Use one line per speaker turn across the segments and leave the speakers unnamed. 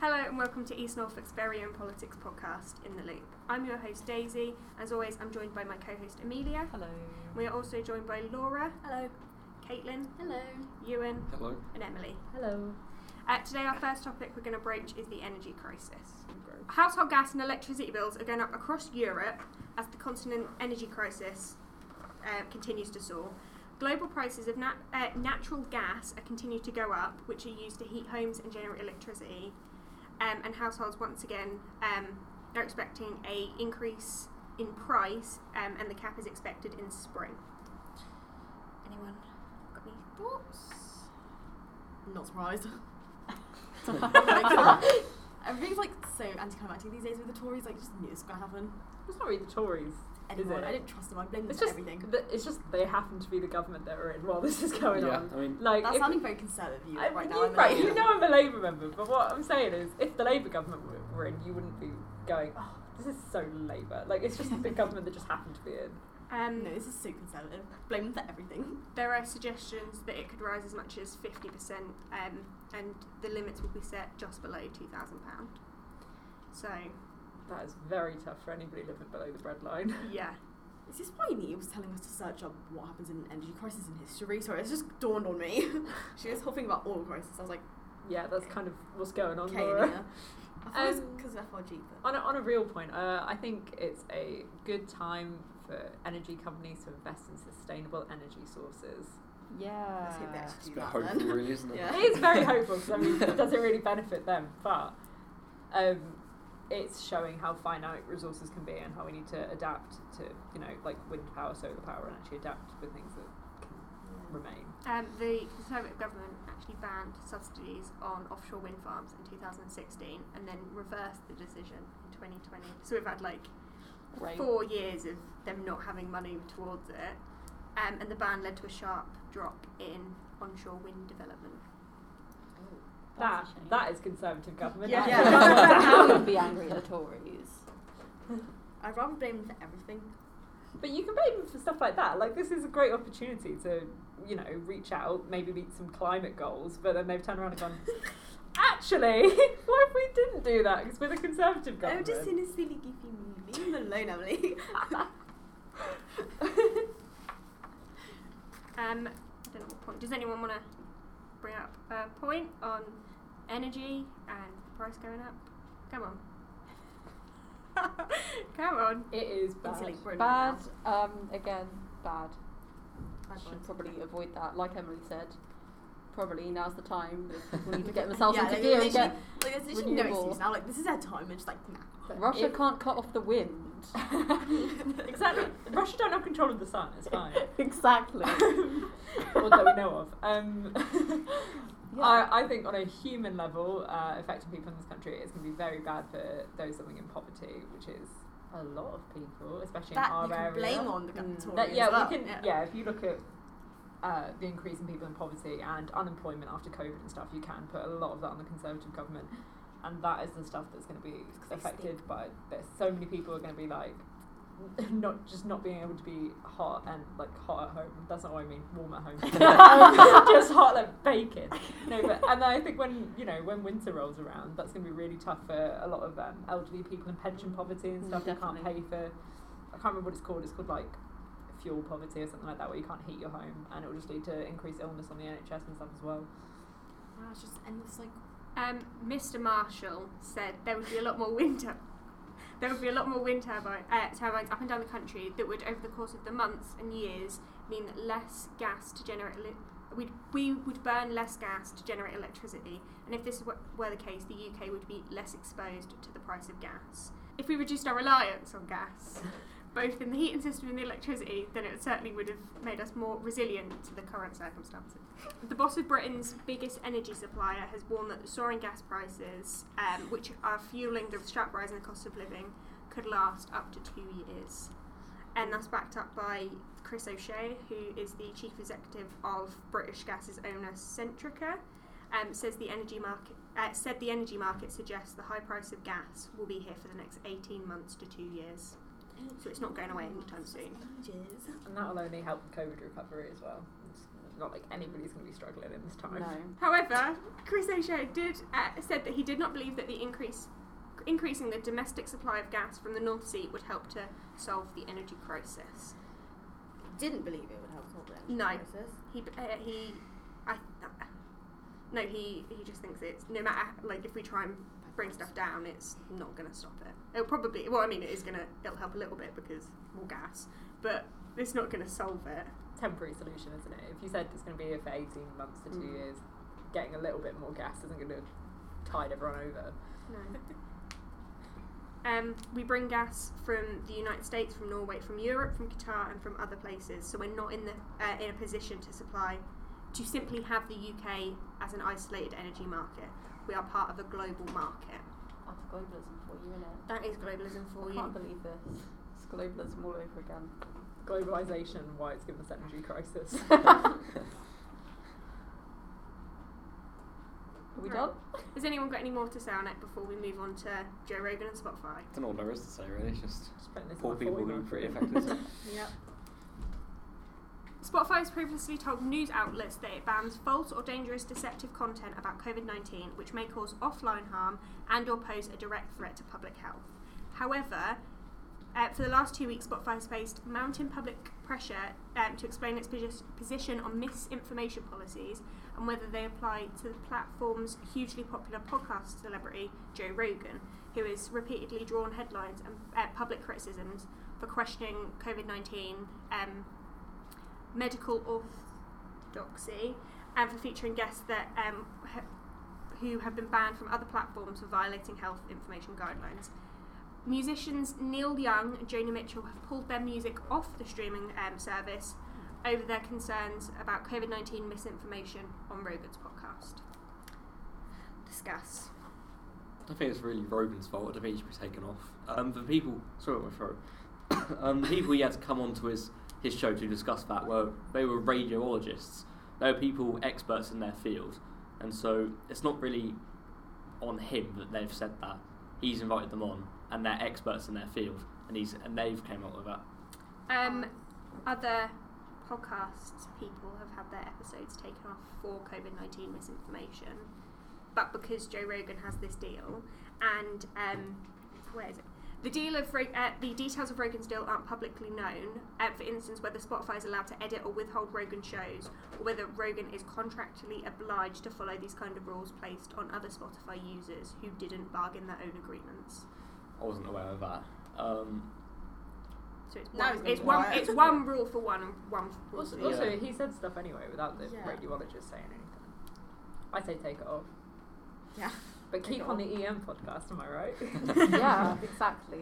Hello and welcome to East Norfolk's very own politics podcast, In the Loop. I'm your host Daisy. As always, I'm joined by my co-host Amelia.
Hello.
We are also joined by Laura,
Hello.
Caitlin,
Hello.
Ewan,
Hello.
and Emily.
Hello.
Uh, today, our first topic we're going to broach is the energy crisis. Household gas and electricity bills are going up across Europe as the continent energy crisis uh, continues to soar. Global prices of nat- uh, natural gas are continuing to go up, which are used to heat homes and generate electricity. Um, and households once again um, are expecting a increase in price, um, and the cap is expected in spring. Anyone got any thoughts?
Not surprised. Everything's like so anticlimactic these days with the Tories. Like, just knew this was gonna happen.
It's not really the Tories.
Anyone. I didn't trust them. I blame them
It's
for
just
everything.
th- it's just they happen to be the government that we're in while this is going
yeah,
on.
I mean,
Like
That's
if-
sounding very conservative of you
I-
right
you,
now. I'm
right, you know I'm a Labour member, but what I'm saying is, if the Labour government were, were in, you wouldn't be going, "Oh, this is so Labour." Like it's just the government that just happened to be in.
Um,
No, this is so conservative. Blame them for everything.
There are suggestions that it could rise as much as 50%, um, and the limits will be set just below £2,000. So,
That is very tough for anybody living below the breadline.
yeah.
Is this why Nina was telling us to search up what happens in energy crisis in history? Sorry, it's just dawned on me. she was whole thing about oil crisis. I was like,
yeah, that's kind of what's going on.
okay,
Laura.
Nina. I thought it
Um,
because of FRG, but
On a, on a real point, uh, I think it's a good time for energy companies to invest in sustainable energy sources.
Yeah.
let's hope they actually
it's
do
a bit
that
hopeful,
then.
really, isn't it?
Yeah.
It is very hopeful because I mean, it doesn't really benefit them, but um, it's showing how finite resources can be and how we need to adapt to, you know, like wind power, solar power, and actually adapt with things that can remain.
Um, the Conservative government actually banned subsidies on offshore wind farms in 2016 and then reversed the decision in 2020. So we've had like
Great.
four years of them not having money towards it. Um, and the ban led to a sharp drop in onshore wind development.
That
That's a shame.
that is conservative government.
Yeah.
That's-
I would be angry at the Tories.
I'd rather blame them for everything.
But you can blame them for stuff like that. Like this is a great opportunity to, you know, reach out, maybe meet some climate goals. But then they've turned around and gone, actually, what if we didn't do that? Because we're the conservative
Oh,
government.
just in a silly, goofy mood. Leave them alone, Emily.
Um, I don't know what point. Does anyone want to bring up a point on energy and the price going up? Come on. Come on.
it is bad.
Silly,
Bad.
now.
Um. Again, bad.
Bad
Should
words.
probably avoid that. Like Emily said, probably now's the time. if People need to get themselves
yeah,
into
like,
gear and
literally-
get.
like there's literally no
renewable.
excuse now. Like this is our time. It's just like nah.
But
Russia
if-
can't cut off the wind.
exactly. Russia don't have control of the sun. It's fine.
exactly.
Or that we know of. Um,
Yeah.
I, I think on a human level, uh, affecting people in this country is going to be very bad for those living in poverty, which is a lot of people, especially
that
in our
you can
area.
blame on the
Mm.
Tories
That, yeah,
well.
we can. Yeah. if you look at uh, the increase in people in poverty and unemployment after COVID and stuff, you can put a lot of that on the Conservative government, and that is the stuff that's going to be affected by this. So many people are going to be like. Not just not being able to be hot and like hot at home. That's not what I mean. Warm at home. just hot like bacon. No, but and I think when you know when winter rolls around, that's going to be really tough for a lot of um, elderly people in pension poverty and stuff. who can't pay for. I can't remember what it's called. It's called like fuel poverty or something like that, where you can't heat your home, and it will just lead to increased illness on the NHS and stuff as well.
Wow, it's just endless like
Um, Mr. Marshall said there would be a lot more wind. There would be a lot more wind turbine, uh, turbines up and down the country that would, over the course of the months and years, mean that less gas to generate. Li- we'd, we would burn less gas to generate electricity, and if this were the case, the UK would be less exposed to the price of gas. If we reduced our reliance on gas, both in the heating system and the electricity, then it certainly would have made us more resilient to the current circumstances. The boss of Britain's biggest energy supplier has warned that the soaring gas prices, um, which are fueling the sharp rise in the cost of living, could last up to two years. And that's backed up by Chris O'Shea, who is the chief executive of British Gas's owner Centrica. Um, says the energy market uh, said the energy market suggests the high price of gas will be here for the next 18 months to two years. So it's not going away anytime soon.
ages.
And that will only help the COVID recovery as well. It's not like anybody's going to be struggling in this time.
No.
However, Chris O'Shea did uh, said that he did not believe that the increase increasing the domestic supply of gas from the North Sea would help to solve the energy crisis.
Didn't believe it would help solve the energy
No.
crisis.
He uh, he I uh, no he he just thinks it's no matter like if we try and bring stuff down, it's not going to stop it. It'll probably well I mean it is going to it'll help a little bit because more gas, but it's not going to solve it.
Temporary solution, isn't it? If you said it's going to be here for 18 months to two
Mm.
years, getting a little bit more gas isn't going to tide everyone over.
No. Um, we bring gas from the United States, from Norway, from Europe, from Qatar, and from other places. So we're not in the uh, in a position to supply, to simply have the UK as an isolated energy market. We are part of a global market.
That's globalism for you, innit?
That is globalism for
I
you.
I can't believe this. It's globalism all over again.
Globalization, why it's given us energy crisis.
Are we
Right.
done?
Has anyone got any more to say on it before we move on to Joe Rogan and Spotify?
I don't know what there is to say really. It's just
Just
poor people
folder.
being pretty affected.
Yep.
Spotify has previously told news outlets that it bans false or dangerous deceptive content about COVID-19 which may cause offline harm and or pose a direct threat to public health. However, uh, for the last two weeks, Spotify has faced mounting public pressure um, to explain its posi- position on misinformation policies and whether they apply to the platform's hugely popular podcast celebrity, Joe Rogan, who has repeatedly drawn headlines and uh, public criticisms for questioning COVID 19 um, medical orthodoxy and for featuring guests that um, ha- who have been banned from other platforms for violating health information guidelines. Musicians Neil Young and Joni Mitchell have pulled their music off the streaming um, service over their concerns about COVID 19 misinformation on Rogan's podcast. Discuss.
I think it's really Rogan's fault. I think he should be taken off. Um, the people, sorry, my throat. um, the people he had to come onto his his show to discuss that were they were radiologists. They were people experts in their field, and so it's not really on him that they've said that. He's invited them on, and they're experts in their field, and he's and they've came up with that.
Um, other podcasts people have had their episodes taken off for COVID 19 misinformation, but because Joe Rogan has this deal, and um, where is it? The deal of Ro- uh, the details of Rogan's deal aren't publicly known. Uh, for instance, whether Spotify is allowed to edit or withhold Rogan shows, or whether Rogan is contractually obliged to follow these kind of rules placed on other Spotify users who didn't bargain their own agreements.
I wasn't aware of that. Um,
So it's one,
he's
it's one, it's one rule for one and one rule
Also,
for the
also, he said stuff anyway without the
Yeah.
radiologist saying anything. I say take it off.
Yeah.
But keep on the EM podcast, am I right?
yeah, exactly.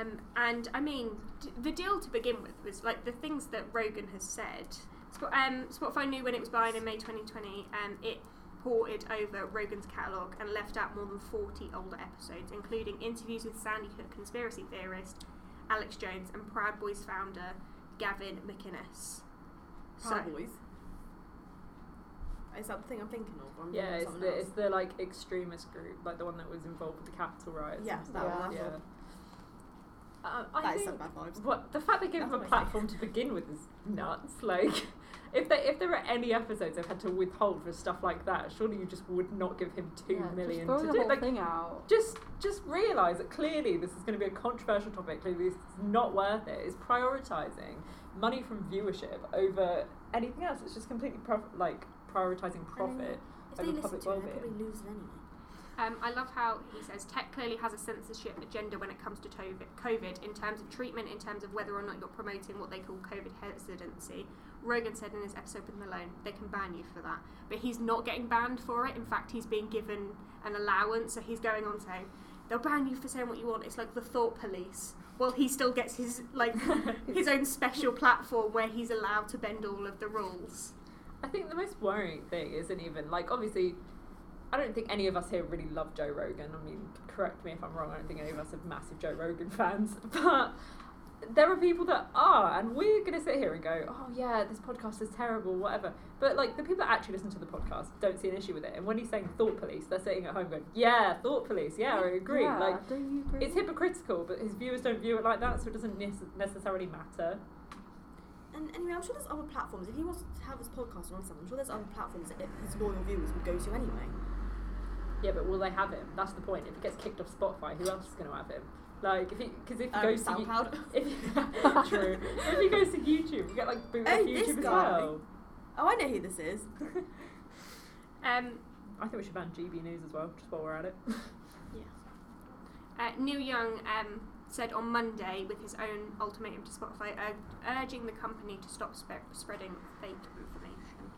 Um, and I mean, d- the deal to begin with was like the things that Rogan has said. Sp- um, Spotify knew when it was buying in May 2020, um, it ported over Rogan's catalogue and left out more than 40 older episodes, including interviews with Sandy Hook conspiracy theorist Alex Jones and Proud Boys founder Gavin McInnes.
Proud Boys. Is that the thing I'm thinking of? I'm
yeah, it's the
else?
it's the like extremist group, like the one that was involved with the capital riots.
Yeah, that
stuff.
one,
Yeah. Uh, I
That is
think
some bad vibes.
what the fact they gave
That's
them a
what I think.
platform to begin with is nuts. Like, if they if there are any episodes they've had to withhold for stuff like that, surely you just would not give him two
yeah,
million
just
to do. Like,
thing out.
just just realise that clearly this is going to be a controversial topic. Clearly, this is not worth it. It's prioritising money from viewership over anything else. It's just completely prof- like prioritising profit.
If
over
they listen
public
to it, they'll
well-being.
probably lose it anyway.
Um, I love how he says tech clearly has a censorship agenda when it comes to COVID, COVID in terms of treatment, in terms of whether or not you're promoting what they call COVID hesitancy. Rogan said in his episode with Malone, they can ban you for that. But he's not getting banned for it. In fact, he's being given an allowance. So he's going on saying, they'll ban you for saying what you want. It's like the thought police. Well, he still gets his like his own special platform where he's allowed to bend all of the rules.
I think the most worrying thing isn't even like obviously. I don't think any of us here really love Joe Rogan. I mean, correct me if I'm wrong. I don't think any of us are massive Joe Rogan fans, but there are people that are, and we're going to sit here and go, "Oh yeah, this podcast is terrible, whatever." But like the people that actually listen to the podcast don't see an issue with it. And when he's saying thought police, they're sitting at home going, "Yeah, thought police. Yeah, I agree."
Yeah,
Like
agree?
it's hypocritical, but his viewers don't view it like that, so it doesn't nece- necessarily matter.
And anyway, I'm sure there's other platforms. If he wants to have his podcast on something, I'm sure there's other platforms that his loyal viewers would go to anyway.
Yeah, but will they have him? That's the point. If he gets kicked off Spotify, who else is going to have him? Like, if he because if he
Um,
goes to You-
SoundCloud.
if true, if he goes to YouTube, you get like booed
Oh,
off YouTube as well.
oh, I know who this is.
Um,
I think we should ban GB News as well, just while we're at it. Yeah.
Uh, Neil Young um, said on Monday with his own ultimatum to Spotify, uh, urging the company to stop spreading fake information.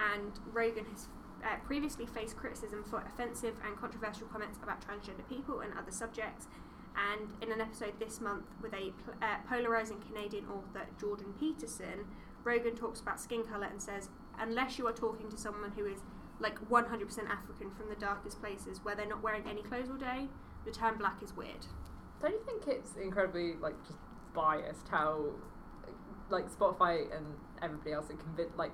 And Rogan has uh, previously faced criticism for offensive and controversial comments about transgender people and other subjects. And in an episode this month with a pl- uh, polarizing Canadian author, Jordan Peterson, Rogan talks about skin color and says, unless you are talking to someone who is like 100% African from the darkest places where they're not wearing any clothes all day, the term black is weird.
Don't you think it's incredibly like just biased how like Spotify and everybody else are convinced like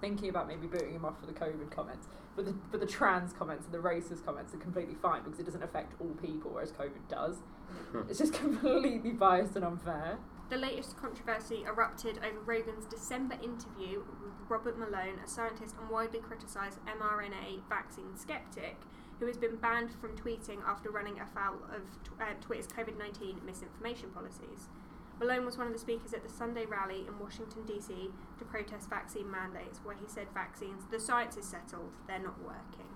thinking about maybe booting him off for the COVID comments, but the but the trans comments and the racist comments are completely fine because it doesn't affect all people, whereas COVID does. it's just completely biased and unfair.
The latest controversy erupted over Rogan's December interview with Robert Malone, a scientist and widely criticised mRNA vaccine skeptic, who has been banned from tweeting after running afoul of uh, Twitter's COVID 19 misinformation policies. Malone was one of the speakers at the Sunday rally in Washington, D.C. to protest vaccine mandates, where he said vaccines, the science is settled, they're not working.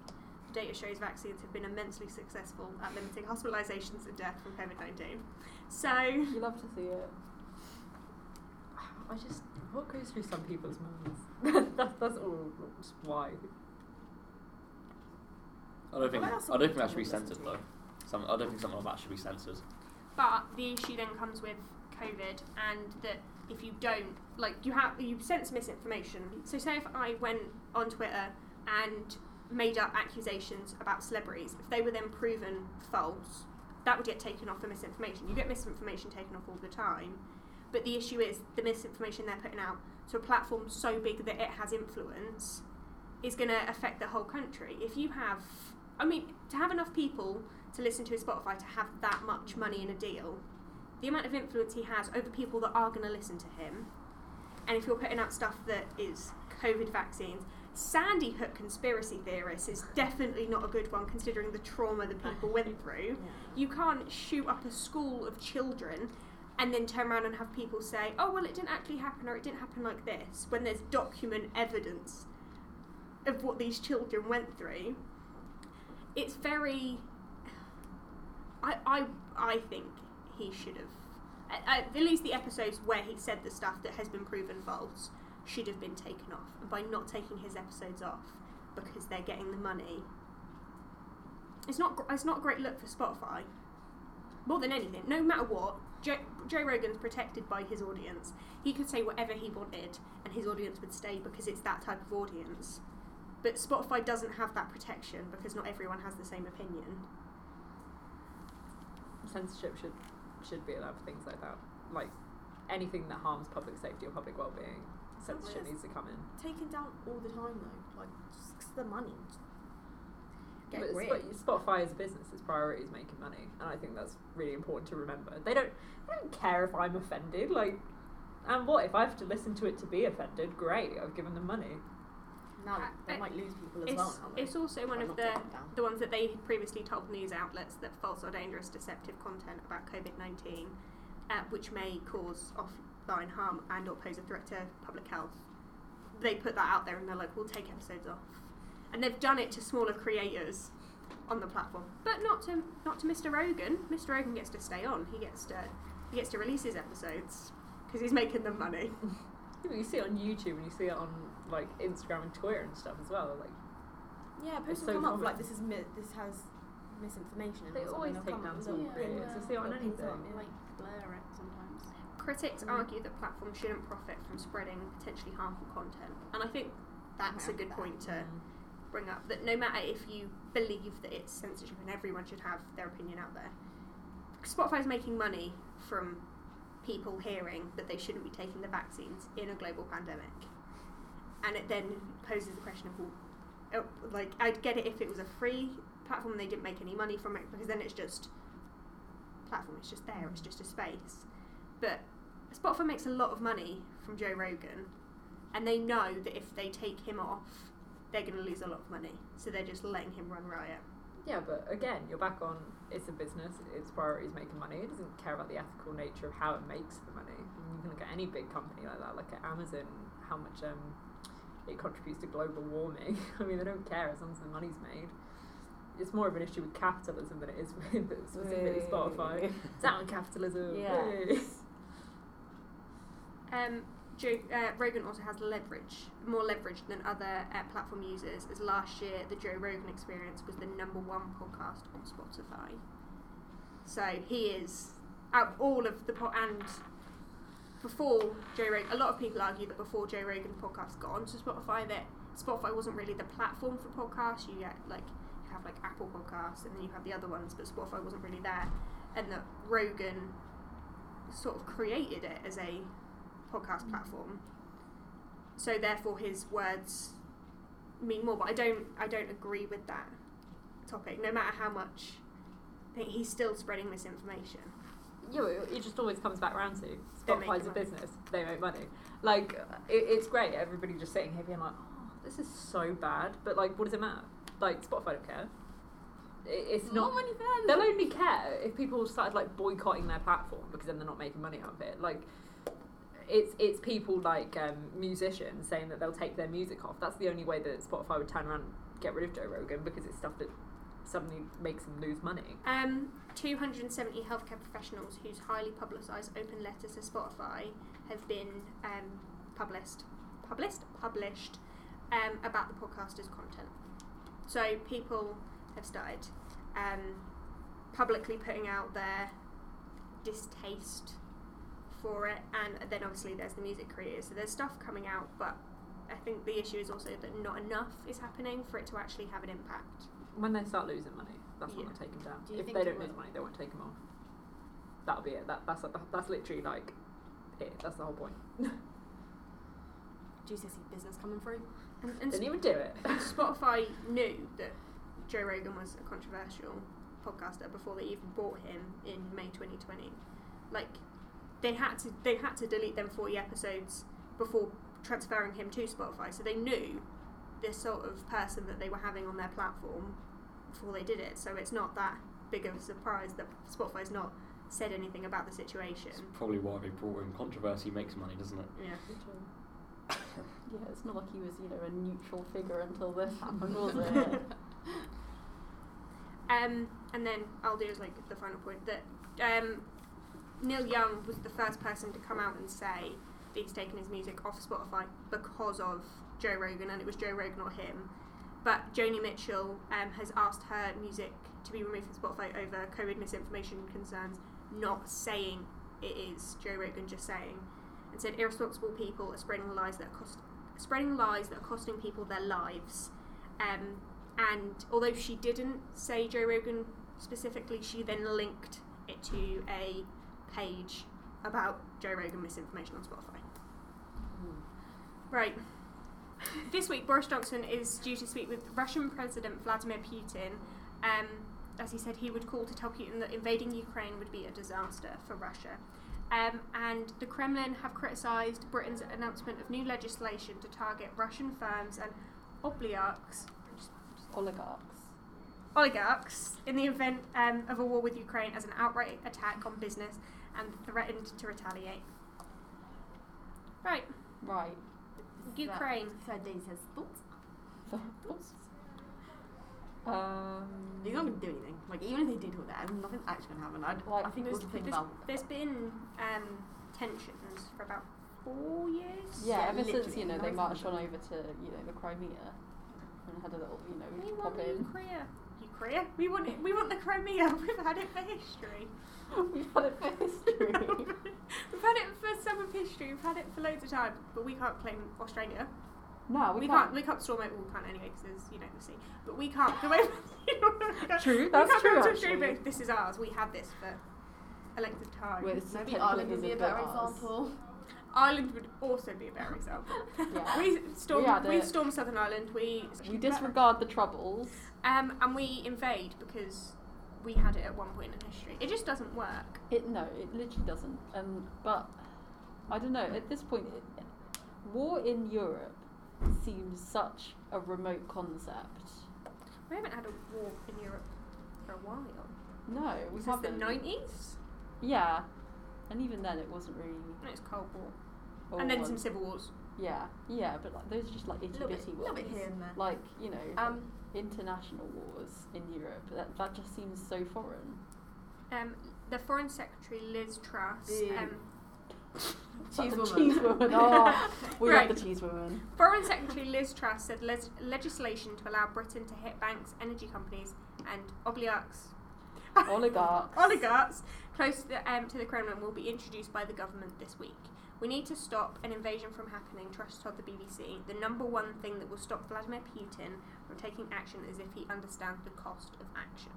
The data shows vaccines have been immensely successful at limiting hospitalisations and death from COVID 19. So.
You love to see it.
I just what goes through some people's minds. that's that's all. Just why?
I don't think
Well,
I don't think that should be censored though. Some, I don't think something like that should be censored.
But the issue then comes with COVID, and that if you don't, like, you have you sense misinformation. So, say if I went on Twitter and made up accusations about celebrities, if they were then proven false, that would get taken off for misinformation. You get misinformation taken off all the time, but the issue is the misinformation they're putting out to a platform so big that it has influence is going to affect the whole country. If you have, I mean, to have enough people to listen to his Spotify to have that much money in a deal, the amount of influence he has over people that are going to listen to him, and if you're putting out stuff that is COVID vaccines, Sandy Hook conspiracy theorists is definitely not a good one considering the trauma that people went through. You can't shoot up a school of children and then turn around and have people say, oh, well, it didn't actually happen or it didn't happen like this when there's document evidence of what these children went through. It's very. I, I, I think he should have. At, at least the episodes where he said the stuff that has been proven false should have been taken off. And by not taking his episodes off because they're getting the money, it's not, it's not a great look for Spotify. More than anything, no matter what, Joe, Joe Rogan's protected by his audience. He could say whatever he wanted, and his audience would stay because it's that type of audience. But Spotify doesn't have that protection because not everyone has the same opinion.
Censorship should should be allowed for things like that. Like anything that harms public safety or public well-being, censorship needs to come in.
Taken down all the time though, like just the money. Just Get
but
rid.
Sp- Spotify as a business, its priority is making money, and I think that's really important to remember. They don't, they don't care if I'm offended. Like, and what if I have to listen to it to be offended? Great, I've given them money.
now
Uh,
they
uh,
might lose people as
It's,
well. Now, though,
it's also one of the
taking it down.
the ones that they had previously told news outlets that false or dangerous deceptive content about COVID nineteen, uh, which may cause offline harm and or pose a threat to public health. They put that out there and they're like, we'll take episodes off, and they've done it to smaller creators on the platform, but not to not to Mr. Rogan. Mr. Rogan gets to stay on. He gets to he gets to release his episodes because he's making them money.
You see it on YouTube and you see it on like Instagram and Twitter and stuff as well. Like,
Yeah,
It's
posts
so
will come up like this is mi- this has misinformation.
They always take
come
down
up
some
with
creators.
it.
You see it on anything.
up, Like blur it sometimes.
Critics
Mm.
argue that platforms shouldn't profit from spreading potentially harmful content, and I think that's a
Yeah.
good point to
Mm.
Bring up. That no matter if you believe that it's censorship and everyone should have their opinion out there, Spotify's making money from people hearing that they shouldn't be taking the vaccines in a global pandemic, and it then poses the question of, well, oh, like I'd get it if it was a free platform and they didn't make any money from it because then it's just platform. It's just there. It's just a space. But Spotify makes a lot of money from Joe Rogan, and they know that if they take him off, they're going to lose a lot of money. So they're just letting him run riot.
Yeah, but again, you're back on it's a business, its priority is making money. It doesn't care about the ethical nature of how it makes the money. I mean, you can look at any big company like that, like at Amazon, how much um, it contributes to global warming. I mean, they don't care as long as the money's made. It's more of an issue with capitalism than it is with specifically Spotify. Down capitalism.
Yes.
yay.
Um, Joe, uh, Rogan also has leverage, more leverage than other uh, platform users. As last year, the Joe Rogan Experience was the number one podcast on Spotify. So he is out all of the po- and before Joe Rogan, a lot of people argue that before Joe Rogan podcast got onto Spotify, that Spotify wasn't really the platform for podcasts. You get like you have like Apple Podcasts, and then you have the other ones, but Spotify wasn't really there, and that Rogan sort of created it as a podcast platform. So therefore, his words mean more. But I don't, I don't agree with that topic. No matter how much, I think he's still spreading misinformation.
Yeah, it it just always comes back around to Spotify's a business. They make money. Like it, it's great. Everybody just sitting here being like, "Oh, this is so bad," but like, what does it matter? Like Spotify don't care. It's not.
money fans.
They'll only care if people started like boycotting their platform because then they're not making money out of it. Like it's it's people like um, musicians saying that they'll take their music off. That's the only way that Spotify would turn around and get rid of Joe Rogan because it's stuff that suddenly makes them lose money.
Um, 270 healthcare professionals whose highly publicised open letter to Spotify have been um, published, published, published um, about the podcaster's content. So people have started um, publicly putting out their distaste for it, and then obviously there's the music creators. So there's stuff coming out, but I think the issue is also that not enough is happening for it to actually have an impact.
When they start losing money, that's when they'll take them down.
Do
If they don't lose money, they won't take them off. That'll be it. That, that's that's literally like it. That's the whole point.
Do you see business coming through?
And, and
Didn't even do it.
Spotify knew that Joe Rogan was a controversial podcaster before they even bought him in May 2020. Like they had to they had to delete them 40 episodes before transferring him to Spotify. So they knew this sort of person that they were having on their platform before they did it. So it's not that big of a surprise that Spotify's not said anything about the situation.
It's probably why they brought him. Controversy makes money, doesn't it?
Yeah.
Yeah, it's not like he was, you know, a neutral figure until this happened, was it?
Um, and then I'll do as like the final point that um, Neil Young was the first person to come out and say that he's taken his music off Spotify because of Joe Rogan, and it was Joe Rogan or him. But Joni Mitchell um, has asked her music to be removed from Spotify over COVID misinformation concerns, not saying it is Joe Rogan, just saying, and said irresponsible people are spreading lies that are cost, spreading lies that are costing people their lives. Um, and although she didn't say Joe Rogan specifically, she then linked it to a page about Joe Rogan misinformation on Spotify. Right. This week, Boris Johnson is due to speak with Russian President Vladimir Putin. Um, as he said, he would call to tell Putin that invading Ukraine would be a disaster for Russia. Um, and the Kremlin have criticised Britain's announcement of new legislation to target Russian firms and oligarchs
Oligarchs.
oligarchs in the event um, of a war with Ukraine as an outright attack on business and threatened to retaliate. Right,
Right.
Ukraine.
Third day says thoughts.
Thoughts? Um,
He's not going to do anything. Like, even if they did all that, nothing's actually going to happen. I'd,
Like,
I think
There's,
we'll think
there's-
about.
there's been um, tensions for about four years.
yeah,
Yeah,
ever since,
literally,
you know, they marched on over to, you know, the Crimea and had a little, you know,
We
pop
want
in.
Ukraine. Ukraine? We want it. We want the Crimea. We've had it for history.
We've had it for history.
We've had it for some of history. We've had it for loads of time. But we can't claim Australia.
no,
We,
we,
can't. We can't storm it. Well, we can't anyway because there's you know the sea. But we can't go over. you know, we can't-
True,
we
that's
can't go
true,
to Australia, but This is ours. We had this for a length of time.
Well, it's
Maybe Ireland would be a better
ours.
example.
Ireland would also be a better example.
Yeah.
we storm.
We
We, storm Southern Ireland. We
We disregard the troubles.
um and we invade because we had it at one point in history. It just doesn't work.
It no, it literally doesn't. Um, but I don't know. At this point, it, war in Europe seems such a remote concept.
We haven't had a war in Europe for a while.
No, we
Since the
haven't.
nineties.
Yeah, and even then, it wasn't really.
No, it's Cold War,
or
and then some civil wars.
Yeah, yeah, but like those are just like itty
little bit,
bitty
little bit here and there.
Like you know,
Um,
international wars in Europe. That that just seems so foreign.
Um, the Foreign Secretary Liz Truss.
Boo.
Um,
Like the
Cheese
cheese
woman.
woman. Oh, we
Right.
love the cheese woman.
Foreign Secretary Liz Truss said les- legislation to allow Britain to hit banks, energy companies, and oligarchs.
Oligarchs.
oligarchs close to the, um, to the Kremlin will be introduced by the government this week. We need to stop an invasion from happening, Truss told the BBC. The number one thing that will stop Vladimir Putin from taking action as if he understands the cost of action.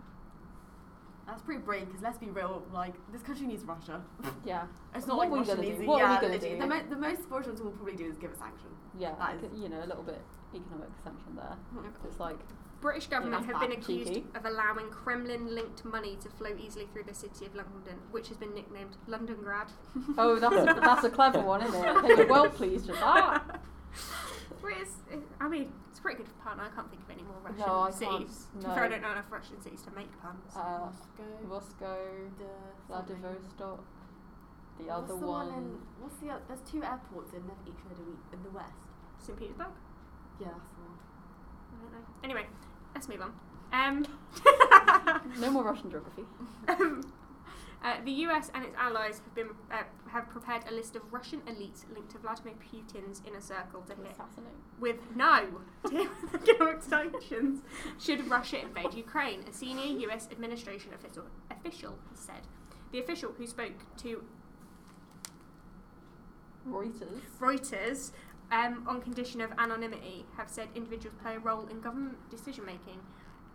That's pretty brave because let's be real, like this country needs Russia.
Yeah,
It's not
What
like
we
Russia
gonna
needs
do?
it.
What are we
yeah,
gonna do?
The, mo- the most Russians will probably do is give a sanction.
yeah.
That
like, you know, a little bit economic sanction there. It's like
British government
that's
have been accused
cheeky.
of allowing Kremlin-linked money to flow easily through the city of London, which has been nicknamed Londongrad.
Oh, that's a, that's a clever one, isn't it? They were well pleased with that.
Well, it's, it, I mean, it's a pretty good pun. I can't think of any more Russian
No, I can't.
cities. To be
No.
fair, I don't know enough Russian cities to make puns.
Uh,
Moscow,
Moscow,
the.
Vladivostok, the
What's
other
the
one.
one in, what's the oth- there's two airports in each other in the west.
St. Petersburg?
Yeah, that's the one.
I don't know. Anyway, let's move on. Um,
No more Russian geography.
um, uh, the US and its allies have been uh, have prepared a list of Russian elites linked to Vladimir Putin's inner circle to hit with no economic sanctions should Russia invade Ukraine. A senior US administration official official has said. The official who spoke to
Reuters.
Reuters, um, on condition of anonymity, have said individuals play a role in government decision making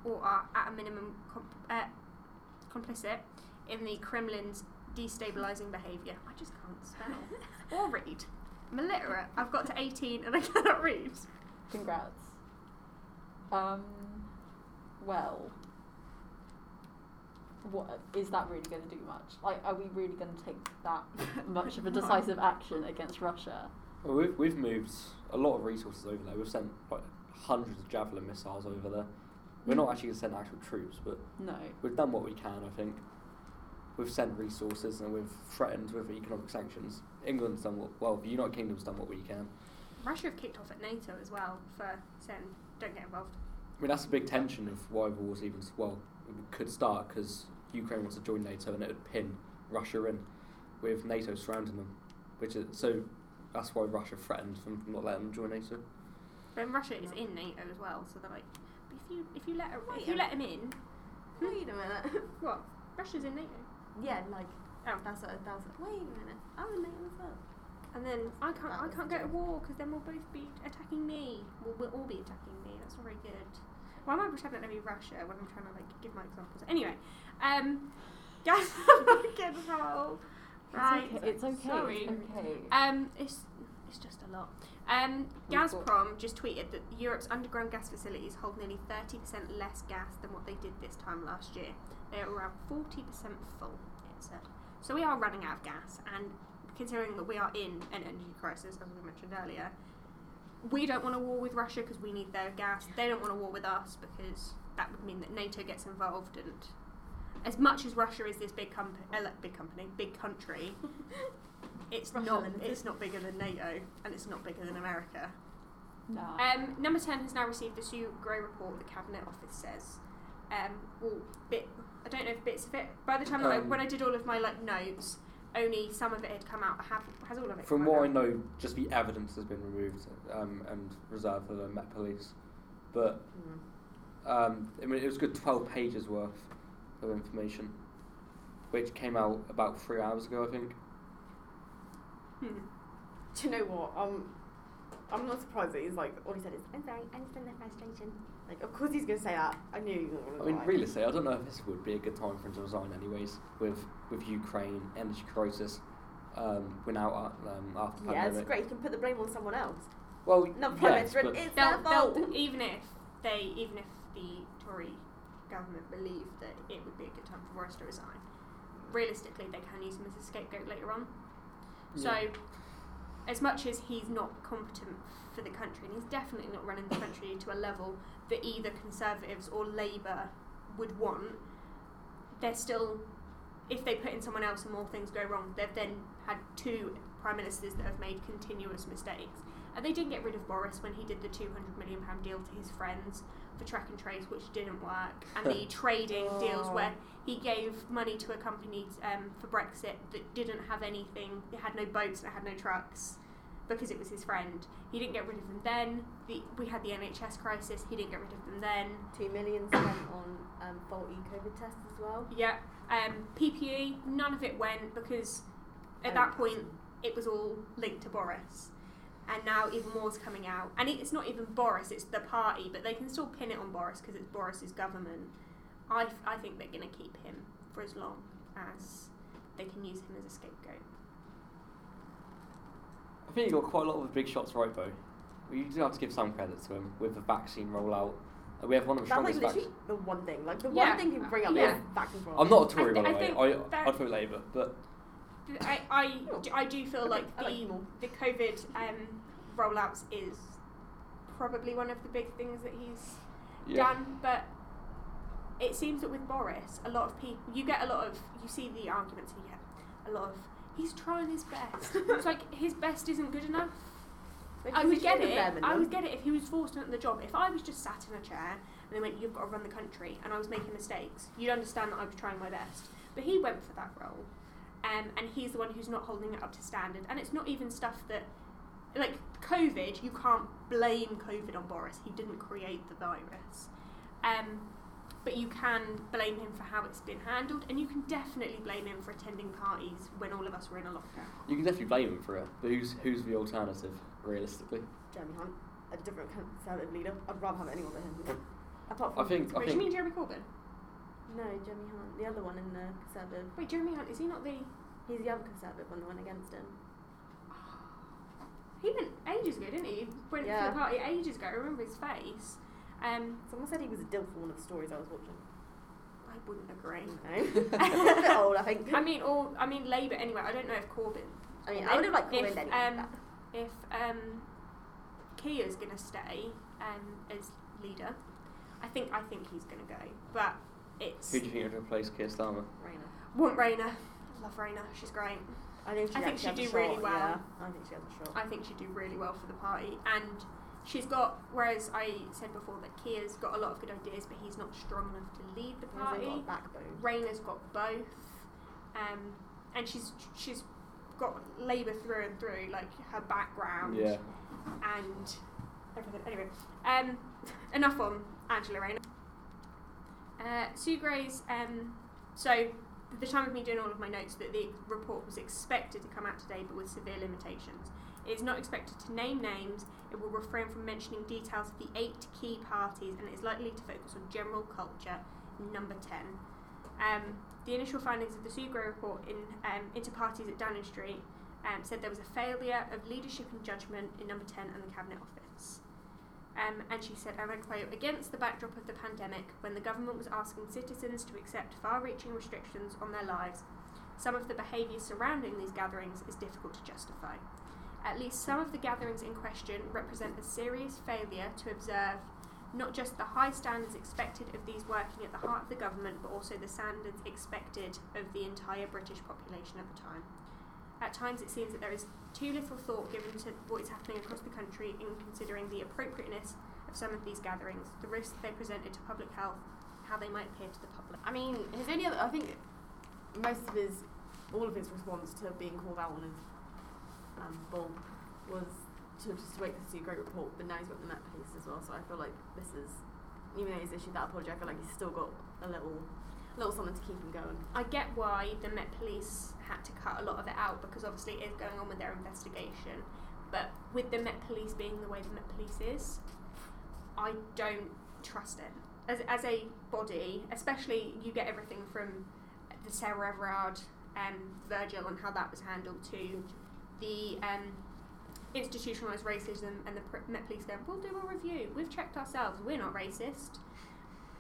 or are at a minimum comp- uh, complicit in the Kremlin's destabilising behaviour. I just can't spell or read. I'm illiterate. I've got to 18 and I cannot read.
Congrats. Um, well, what is that really going to do much? Like, are we really going to take that much of a
No.
decisive action against Russia?
Well, we've, we've moved a lot of resources over there. We've sent like hundreds of javelin missiles over there. We're not actually going to send actual troops, but
No.
we've done what we can, I think. We've sent resources and we've threatened with economic sanctions. England's done what, well, the United Kingdom's done what we can.
Russia have kicked off at NATO as well for saying don't get involved.
I mean, that's a big tension of why the war's even, well, it could start because Ukraine wants to join NATO and it would pin Russia in with NATO surrounding them. Which is, so that's why Russia threatened them from not letting them join NATO.
But Russia is in NATO as well, so they're like, if you if you let her, if you let him in,
Wait a minute.
what? Russia's in NATO.
Yeah, like
Oh.
that's a that's a, wait a minute. I'm in NATO as well.
And then I can't
That
I can't go to war because then we'll both be attacking me. We'll, we'll all be attacking me. That's not very good. Why am I pretending to be Russia when I'm trying to like give my examples? Anyway, um, gas control. Right.
It's okay. It's okay.
Sorry.
It's okay.
Um, it's it's just a lot. Um, Gazprom just tweeted that Europe's underground gas facilities hold nearly 30% less gas than what they did this time last year. They are around 40% full, it said. So we are running out of gas, and considering that we are in an energy crisis, as we mentioned earlier, we don't want a war with Russia because we need their gas. They don't want a war with us because that would mean that NATO gets involved. And as much as Russia is this big company, uh, big company, big country, it's
Russia
not.
Limited.
It's not bigger than NATO, and it's not bigger than America.
Nah.
Um, number 10 has now received the Sue Gray report, the Cabinet Office says. Um, well, bit, I don't know if bits of it, by the time that I,
Um,
when I did all of my like notes, only some of it had come out. Have, has all of it
From
come
what I know, just the evidence has been removed um, and reserved for the Met Police. But um, I mean, it was a good 12 pages worth of information, which came out about three hours ago, I think.
Hmm.
Do you know what? Um, I'm not surprised that he's like all he said is I'm sorry, I understand the frustration. Like, of course he's gonna say that. I knew he was gonna
I mean,
lie.
realistically, I don't know if this would be a good time for him to resign, anyways, with with Ukraine, energy crisis, um, went out um, after the
Yeah, it's great. You can put the blame on someone else.
Well,
Not prime
yes,
minister.
but
It's
They'll,
their fault.
even if they, even if the Tory government believe that it would be a good time for Boris to resign, realistically they can use him as a scapegoat later on. So
Yeah.
as much as he's not competent for the country, and he's definitely not running the country to a level that either Conservatives or Labour would want, they're still, if they put in someone else and more things go wrong, they've then had two prime ministers that have made continuous mistakes. And they didn't get rid of Boris when he did the £200 million deal to his friends for track and trace, which didn't work, and the trading deals where he gave money to a company um, for Brexit that didn't have anything, it had no boats and it had no trucks because it was his friend. He didn't get rid of them then. The, we had the NHS crisis, he didn't get rid of them then.
Two million spent on um, faulty COVID tests as well.
Yeah, um, PPE, none of it went because at
Oh,
that point it was all linked to Boris. And now even more's coming out. And it's not even Boris, it's the party, but they can still pin it on Boris because it's Boris's government. I, f- I think they're going to keep him for as long as they can use him as a scapegoat.
I think you got quite a lot of the big shots right, though. Well, you do have to give some credit to him with the vaccine rollout. Uh, We have one of the
That's like
strongest
literally
vaccines.
the one thing. Like the
Yeah.
one thing people bring up
Yeah.
is vaccine rollout.
I'm not a Tory,
thi-
by the way.
think
I,
that-
I'd vote Labour, but
I, I, d- I do feel like
I like
the, the COVID um, rollouts is probably one of the big things that he's
yeah.
done, but it seems that with Boris, a lot of people, you get a lot of, you see the arguments, and you get a lot of, he's trying his best. it's like his best isn't good enough.
Like,
I would get it. I would get it if he was forced into the job. If I was just sat in a chair and they went, "You've got to run the country," and I was making mistakes, you'd understand that I was trying my best. But he went for that role, um, and he's the one who's not holding it up to standard. And it's not even stuff that, like COVID, you can't blame COVID on Boris. He didn't create the virus. Um, but you can blame him for how it's been handled, and you can definitely blame him for attending parties when all of us were in a lockdown.
You can definitely blame him for it, but who's who's the alternative, realistically?
Jeremy Hunt, a different conservative leader. I'd rather have anyone than him. Apart
I
from
think- I
Wait, do you mean Jeremy Corbyn?
No, Jeremy Hunt, the other one in the conservative.
Wait, Jeremy Hunt is he not the?
He's the other conservative one that went against him.
He went ages ago, didn't he? Went
Yeah.
for the party ages ago. I remember his face. Um,
Someone said he was a dill for one of the stories I was watching.
I wouldn't agree.
No, a bit old, I think.
I mean, or I mean Labour anyway. I don't know if Corbyn.
I mean, I would have liked
if,
Corbyn anyway.
um, If um, gonna stay um, as leader, I think I think he's gonna go. But it's
Who do you think would replace Keir Starmer?
Rayner.
want Rayner. Love Rayner. She's great.
I think she
I think
actually
she'd do
a
really well.
Yeah, I think she has a shot.
I think she'd do really well for the party. And she's got, whereas I said before that Keir's got a lot of good ideas, but he's not strong enough to lead the
She hasn't got
party.
a backbone.
Rayner's got both, um, and she's she's got Labour through and through, like her background
Yeah.
and everything. Anyway, um, enough on Angela Rayner. Uh, Sue Gray's. Um, so, at the time of me doing all of my notes, that the report was expected to come out today, but with severe limitations. It is not expected to name names. It will refrain from mentioning details of the eight key parties, and it is likely to focus on general culture. Number ten. Um, the initial findings of the Sue Gray report in um, into parties at Downing Street um, said there was a failure of leadership and judgment in number 10 and the Cabinet Office. Um, and she said, and I quote, against the backdrop of the pandemic, when the government was asking citizens to accept far reaching restrictions on their lives, some of the behaviour surrounding these gatherings is difficult to justify. At least some of the gatherings in question represent a serious failure to observe not just the high standards expected of these working at the heart of the government, but also the standards expected of the entire British population at the time. At times, it seems that there is too little thought given to what is happening across the country in considering the appropriateness of some of these gatherings, the risks they presented to public health, how they might appear to the public.
I mean, his only other, I think most of his, all of his response to being called out on his um, bull was to just wait to see a Great report, but now he's got the Met Police as well, so I feel like this is, even though he's issued that apology, I feel like he's still got a little, little something to keep him going.
I get why the Met Police had to cut a lot of it out because obviously it is going on with their investigation. But with the Met Police being the way the Met Police is, I don't trust it. As, as a body, especially you get everything from the Sarah Everard um, Virgil and how that was handled to the um, institutionalised racism and the Met Police going, we'll do a review. We've checked ourselves. We're not racist.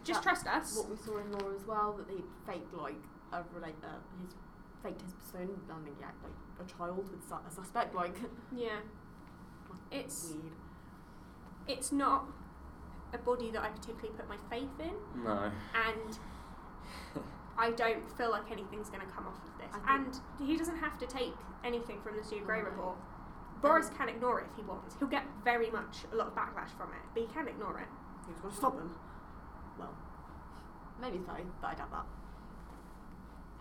Just
That-
trust us.
What we saw in Law as well, that they faked like a relate, uh, his faked his stone landing yet, like a child with su- a suspect, like
Yeah. It's
weird.
it's not a body that I particularly put my faith in,
No.
and I don't feel like anything's going to come off of this. And he doesn't have to take anything from the Sue Gray
No.
report. Boris can ignore it if he wants. He'll get very much a lot of backlash from it, but he can ignore it.
Who's going to stop them? Well, maybe so, but I doubt that.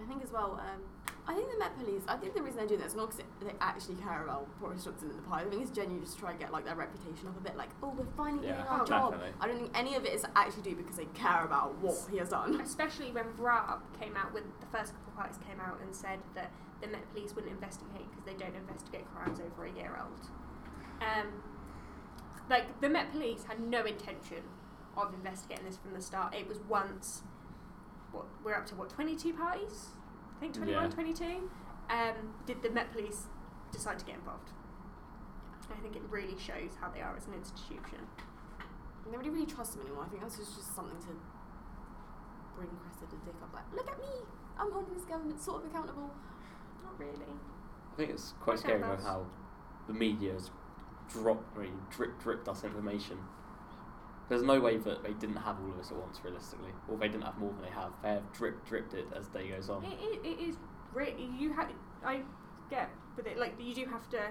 I think as well, um, I think the Met Police, I think the reason they're doing this is not because they actually care about Boris Johnson and the pie. I think it's genuinely just to try and get like their reputation up a bit, like, oh, we're finally
Yeah,
doing our
oh,
job. I don't think any of it is actually do because they care about what he has done.
Especially when Raab came out with the first couple of parties came out and said that the Met Police wouldn't investigate because they don't investigate crimes over a year old. Um, like the Met Police had no intention of investigating this from the start. It was once what we're up to what 22 parties? I think 21,
Yeah.
22. Um, did the Met Police decide to get involved? I think it really shows how they are as an institution.
Nobody really trusts him anymore. I think that's just, just something to bring Cressida Dick up. Like, look at me, I'm holding this government sort of accountable.
Not really.
I think it's quite
Okay,
scary though how the media's dropped, really drip dripped us information. There's no way that they didn't have all of this at once, realistically, or they didn't have more than they have. They have drip dripped it as day goes on.
It, it, it is really you have. I get with it like you do have to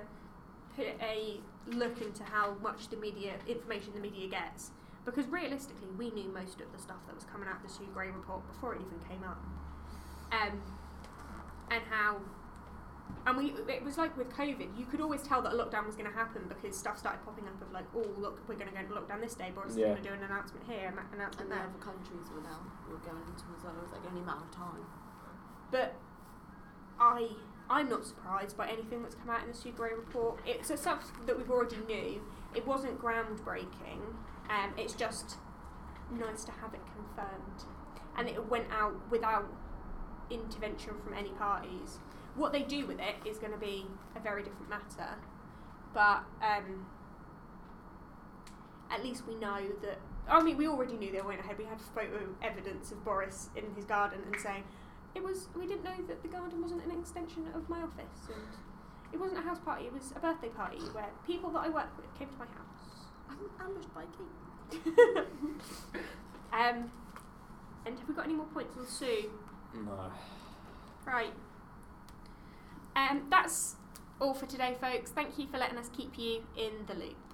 put a look into how much the media information the media gets because realistically we knew most of the stuff that was coming out of the Sue Gray report before it even came up, um, and how. And we, it was like with COVID, you could always tell that a lockdown was going to happen because stuff started popping up of like, oh look, we're going to go into lockdown this day. Boris
Yeah.
is going to do an announcement here, an announcement
And the
there.
other countries were now were going into as well. It was like only a matter of time.
But I I'm not surprised by anything that's come out in the Sue Gray report. It's a stuff that we've already knew. It wasn't groundbreaking. Um, it's just nice to have it confirmed, and it went out without intervention from any parties. What they do with it is going to be a very different matter, but um, at least we know that. I mean, we already knew they went ahead. We had photo evidence of Boris in his garden and saying, it was we didn't know that the garden wasn't an extension of my office and it wasn't a house party it was a birthday party where people that i work with came to my house
I'm ambushed by Kate.
um and have we got any more points on sue
No.
right um that's all for today folks. Thank you for letting us keep you in the loop